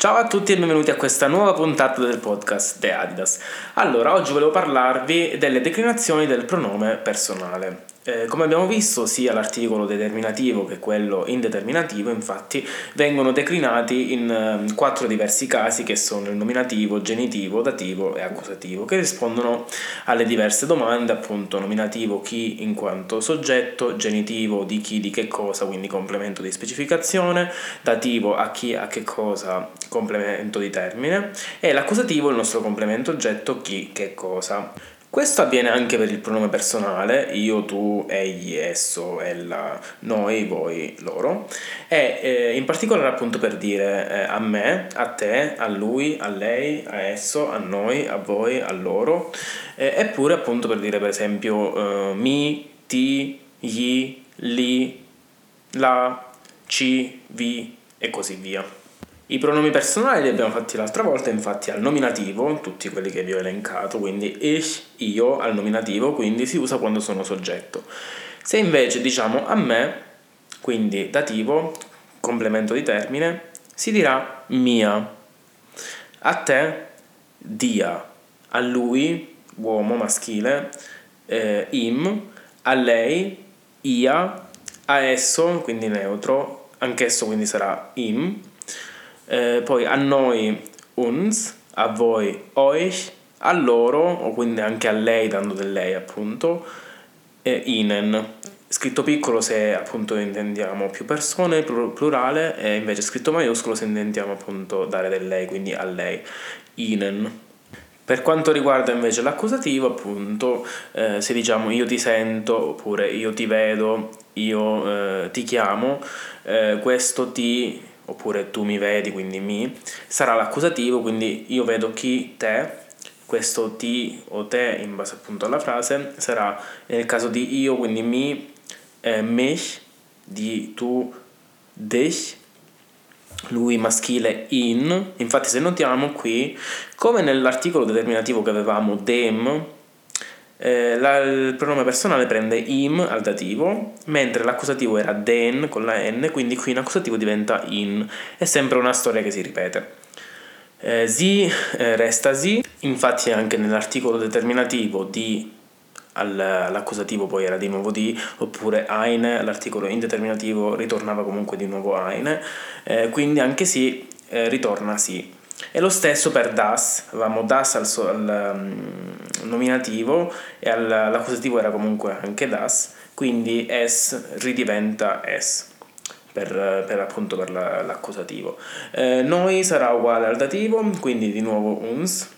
Ciao a tutti e benvenuti a questa nuova puntata del podcast The Adidas. Allora, oggi volevo parlarvi delle declinazioni del pronome personale. Eh, come abbiamo visto, sia l'articolo determinativo che quello indeterminativo, infatti, vengono declinati in eh, quattro diversi casi che sono il nominativo, genitivo, dativo e accusativo, che rispondono alle diverse domande, appunto nominativo chi in quanto soggetto, genitivo di chi di che cosa, quindi complemento di specificazione, dativo a chi a che cosa, complemento di termine, e l'accusativo il nostro complemento oggetto chi che cosa. Questo avviene anche per il pronome personale, io, tu, egli, esso, ella, noi, voi, loro, e eh, in particolare appunto per dire eh, a me, a te, a lui, a lei, a esso, a noi, a voi, a loro, eh, eppure appunto per dire per esempio eh, mi, ti, gli, li, la, ci, vi e così via. I pronomi personali li abbiamo fatti l'altra volta, infatti al nominativo, tutti quelli che vi ho elencato, quindi ich, io al nominativo, quindi si usa quando sono soggetto. Se invece diciamo a me, quindi dativo, complemento di termine, si dirà mia. A te, dia. A lui, uomo maschile, eh, im. A lei, ia. A esso, quindi neutro, anch'esso quindi sarà im eh, poi a noi uns, a voi euch, a loro, o quindi anche a lei dando del lei appunto, eh, inen. Scritto piccolo se appunto intendiamo più persone, plurale, e invece scritto maiuscolo se intendiamo appunto dare del lei, quindi a lei, inen. Per quanto riguarda invece l'accusativo, appunto, eh, se diciamo io ti sento oppure io ti vedo, io eh, ti chiamo, eh, questo ti oppure tu mi vedi, quindi mi, sarà l'accusativo, quindi io vedo chi, te, questo ti o te in base appunto alla frase sarà nel caso di io, quindi mi, eh, mich, di tu, dich, lui maschile in, infatti se notiamo qui, come nell'articolo determinativo che avevamo dem, eh, la, il pronome personale prende im al dativo, mentre l'accusativo era den con la n, quindi qui in accusativo diventa in. È sempre una storia che si ripete. Eh, si eh, resta si, infatti anche nell'articolo determinativo di all'accusativo poi era di nuovo di, oppure eine, l'articolo indeterminativo ritornava comunque di nuovo eine, eh, quindi anche si eh, ritorna si. E lo stesso per das, avevamo das al, so, al um, nominativo e all'accusativo era comunque anche das, quindi es ridiventa es. Per, per, appunto per la, l'accusativo. Eh, noi sarà uguale al dativo, quindi di nuovo uns,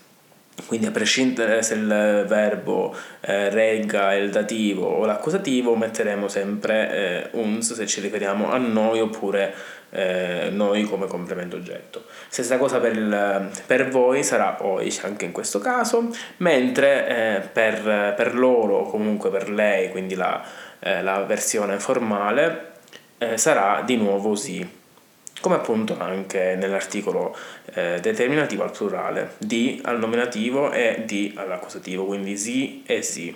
quindi a prescindere se il verbo eh, regga il dativo o l'accusativo metteremo sempre eh, uns se ci riferiamo a noi oppure eh, noi come complemento oggetto. Stessa cosa per, il, per voi sarà euch anche in questo caso, mentre eh, per, per, loro o comunque per lei, quindi la, eh, la versione formale, eh, sarà di nuovo sì come appunto anche nell'articolo eh, determinativo al plurale, di al nominativo e di all'accusativo, quindi si e si.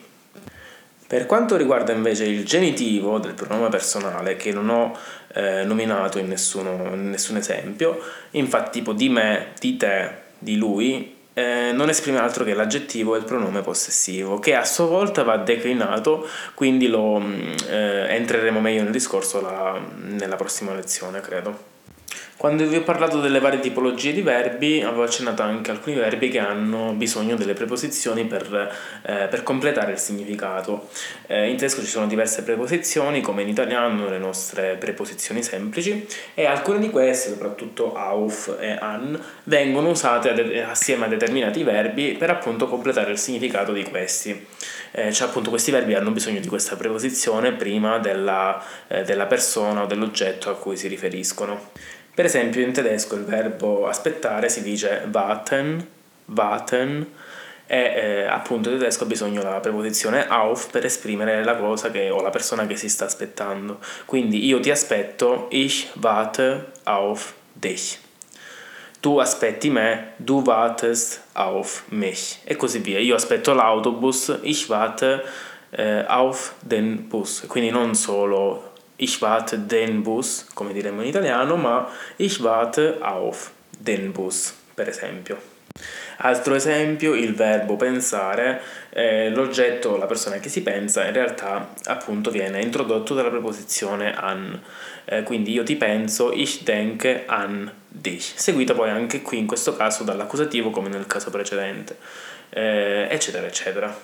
Per quanto riguarda invece il genitivo del pronome personale, che non ho eh, nominato in, nessuno, in, nessun esempio, infatti tipo di me, di te, di lui, eh, non esprime altro che l'aggettivo e il pronome possessivo, che a sua volta va declinato, quindi lo mm, eh, entreremo meglio nel discorso la, nella prossima lezione, credo. Quando vi ho parlato delle varie tipologie di verbi, avevo accennato anche alcuni verbi che hanno bisogno delle preposizioni per, eh, per completare il significato. Eh, in tedesco ci sono diverse preposizioni, come in italiano le nostre preposizioni semplici, e alcune di queste, soprattutto auf e an, vengono usate assieme a determinati verbi per appunto completare il significato di questi. Eh, cioè appunto questi verbi hanno bisogno di questa preposizione prima della, eh, della persona o dell'oggetto a cui si riferiscono. Per esempio in tedesco il verbo aspettare si dice warten, warten e eh, appunto in tedesco ha bisogno della preposizione auf per esprimere la cosa che, o la persona che si sta aspettando. Quindi io ti aspetto, ich warte auf dich. Tu aspetti me, du wartest auf mich e così via. Io aspetto l'autobus, ich warte eh, auf den Bus. Quindi non solo ich warte den Bus, come diremmo in italiano, ma ich warte auf den Bus, per esempio. Altro esempio, il verbo pensare, eh, l'oggetto, la persona che si pensa, in realtà appunto viene introdotto dalla preposizione an. Eh, quindi io ti penso, ich denke an dich, seguito poi anche qui in questo caso dall'accusativo come nel caso precedente, eh, eccetera, eccetera.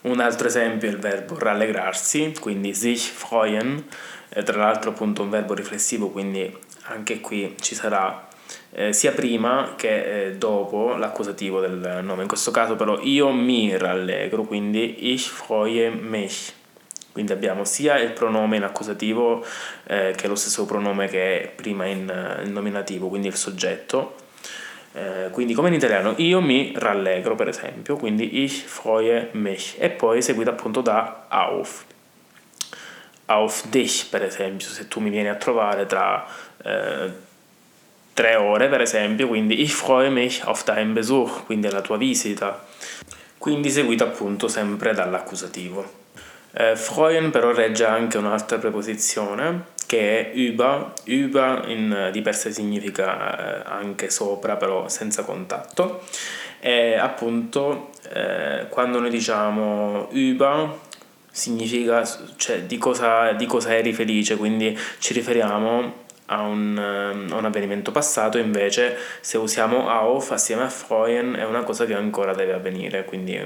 Un altro esempio è il verbo rallegrarsi, quindi sich freuen, eh, tra l'altro appunto un verbo riflessivo, quindi anche qui ci sarà eh, sia prima che eh, dopo l'accusativo del nome. In questo caso però io mi rallegro, quindi ich freue mich. Quindi abbiamo sia il pronome in accusativo eh, che lo stesso pronome che è prima in, eh, in nominativo, quindi il soggetto. Eh, quindi come in italiano io mi rallegro per esempio, quindi ich freue mich e poi seguito appunto da auf. Auf dich per esempio, se tu mi vieni a trovare tra eh, tre ore per esempio, quindi ich freue mich auf deinen Besuch, quindi alla tua visita, quindi seguito appunto sempre dall'accusativo. Eh, freuen però regge anche un'altra preposizione che è über, über in, di per sé significa eh, anche sopra però senza contatto e appunto eh, quando noi diciamo über significa cioè, di, cosa, di cosa eri felice, quindi ci riferiamo a un, ehm, a un, avvenimento passato, invece se usiamo auf assieme a freuen è una cosa che ancora deve avvenire, quindi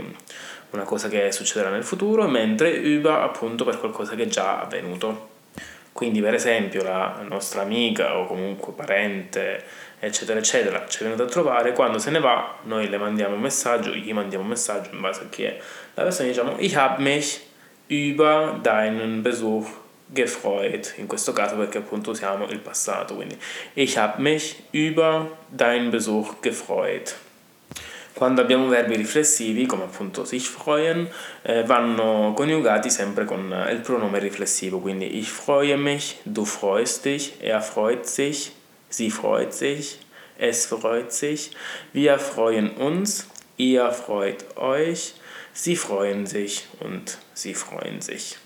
una cosa che succederà nel futuro, mentre über appunto per qualcosa che è già avvenuto. Quindi per esempio la nostra amica o comunque parente eccetera eccetera ci è venuta a trovare, quando se ne va noi le mandiamo un messaggio, gli mandiamo un messaggio in base a chi è la persona diciamo ich hab mich über deinen Besuch gefreut, in questo caso perché appunto usiamo il passato, quindi ich habe mich über deinen Besuch gefreut. Quando abbiamo verbi riflessivi, come appunto sich freuen, eh, vanno coniugati sempre con il pronome riflessivo, quindi ich freue mich, du freust dich, er freut sich, sie freut sich, es freut sich, wir freuen uns, ihr freut euch, sie freuen sich und sie freuen sich.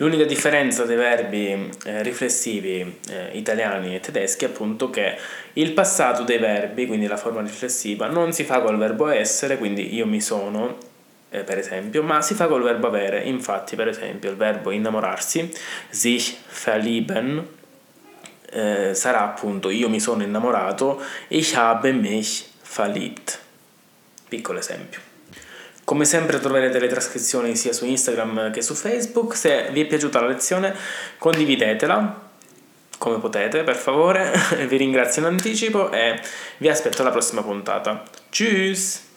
L'unica differenza dei verbi eh, riflessivi eh, italiani e tedeschi è appunto che il passato dei verbi, quindi la forma riflessiva, non si fa col verbo essere, quindi io mi sono, eh, per esempio, ma si fa col verbo avere. Infatti, per esempio, il verbo innamorarsi, sich verlieben, eh, sarà appunto io mi sono innamorato, ich habe mich verliebt. Piccolo esempio. Come sempre troverete le trascrizioni sia su Instagram che su Facebook. Se vi è piaciuta la lezione condividetela come potete per favore. vi ringrazio in anticipo e vi aspetto alla prossima puntata. Tschüss!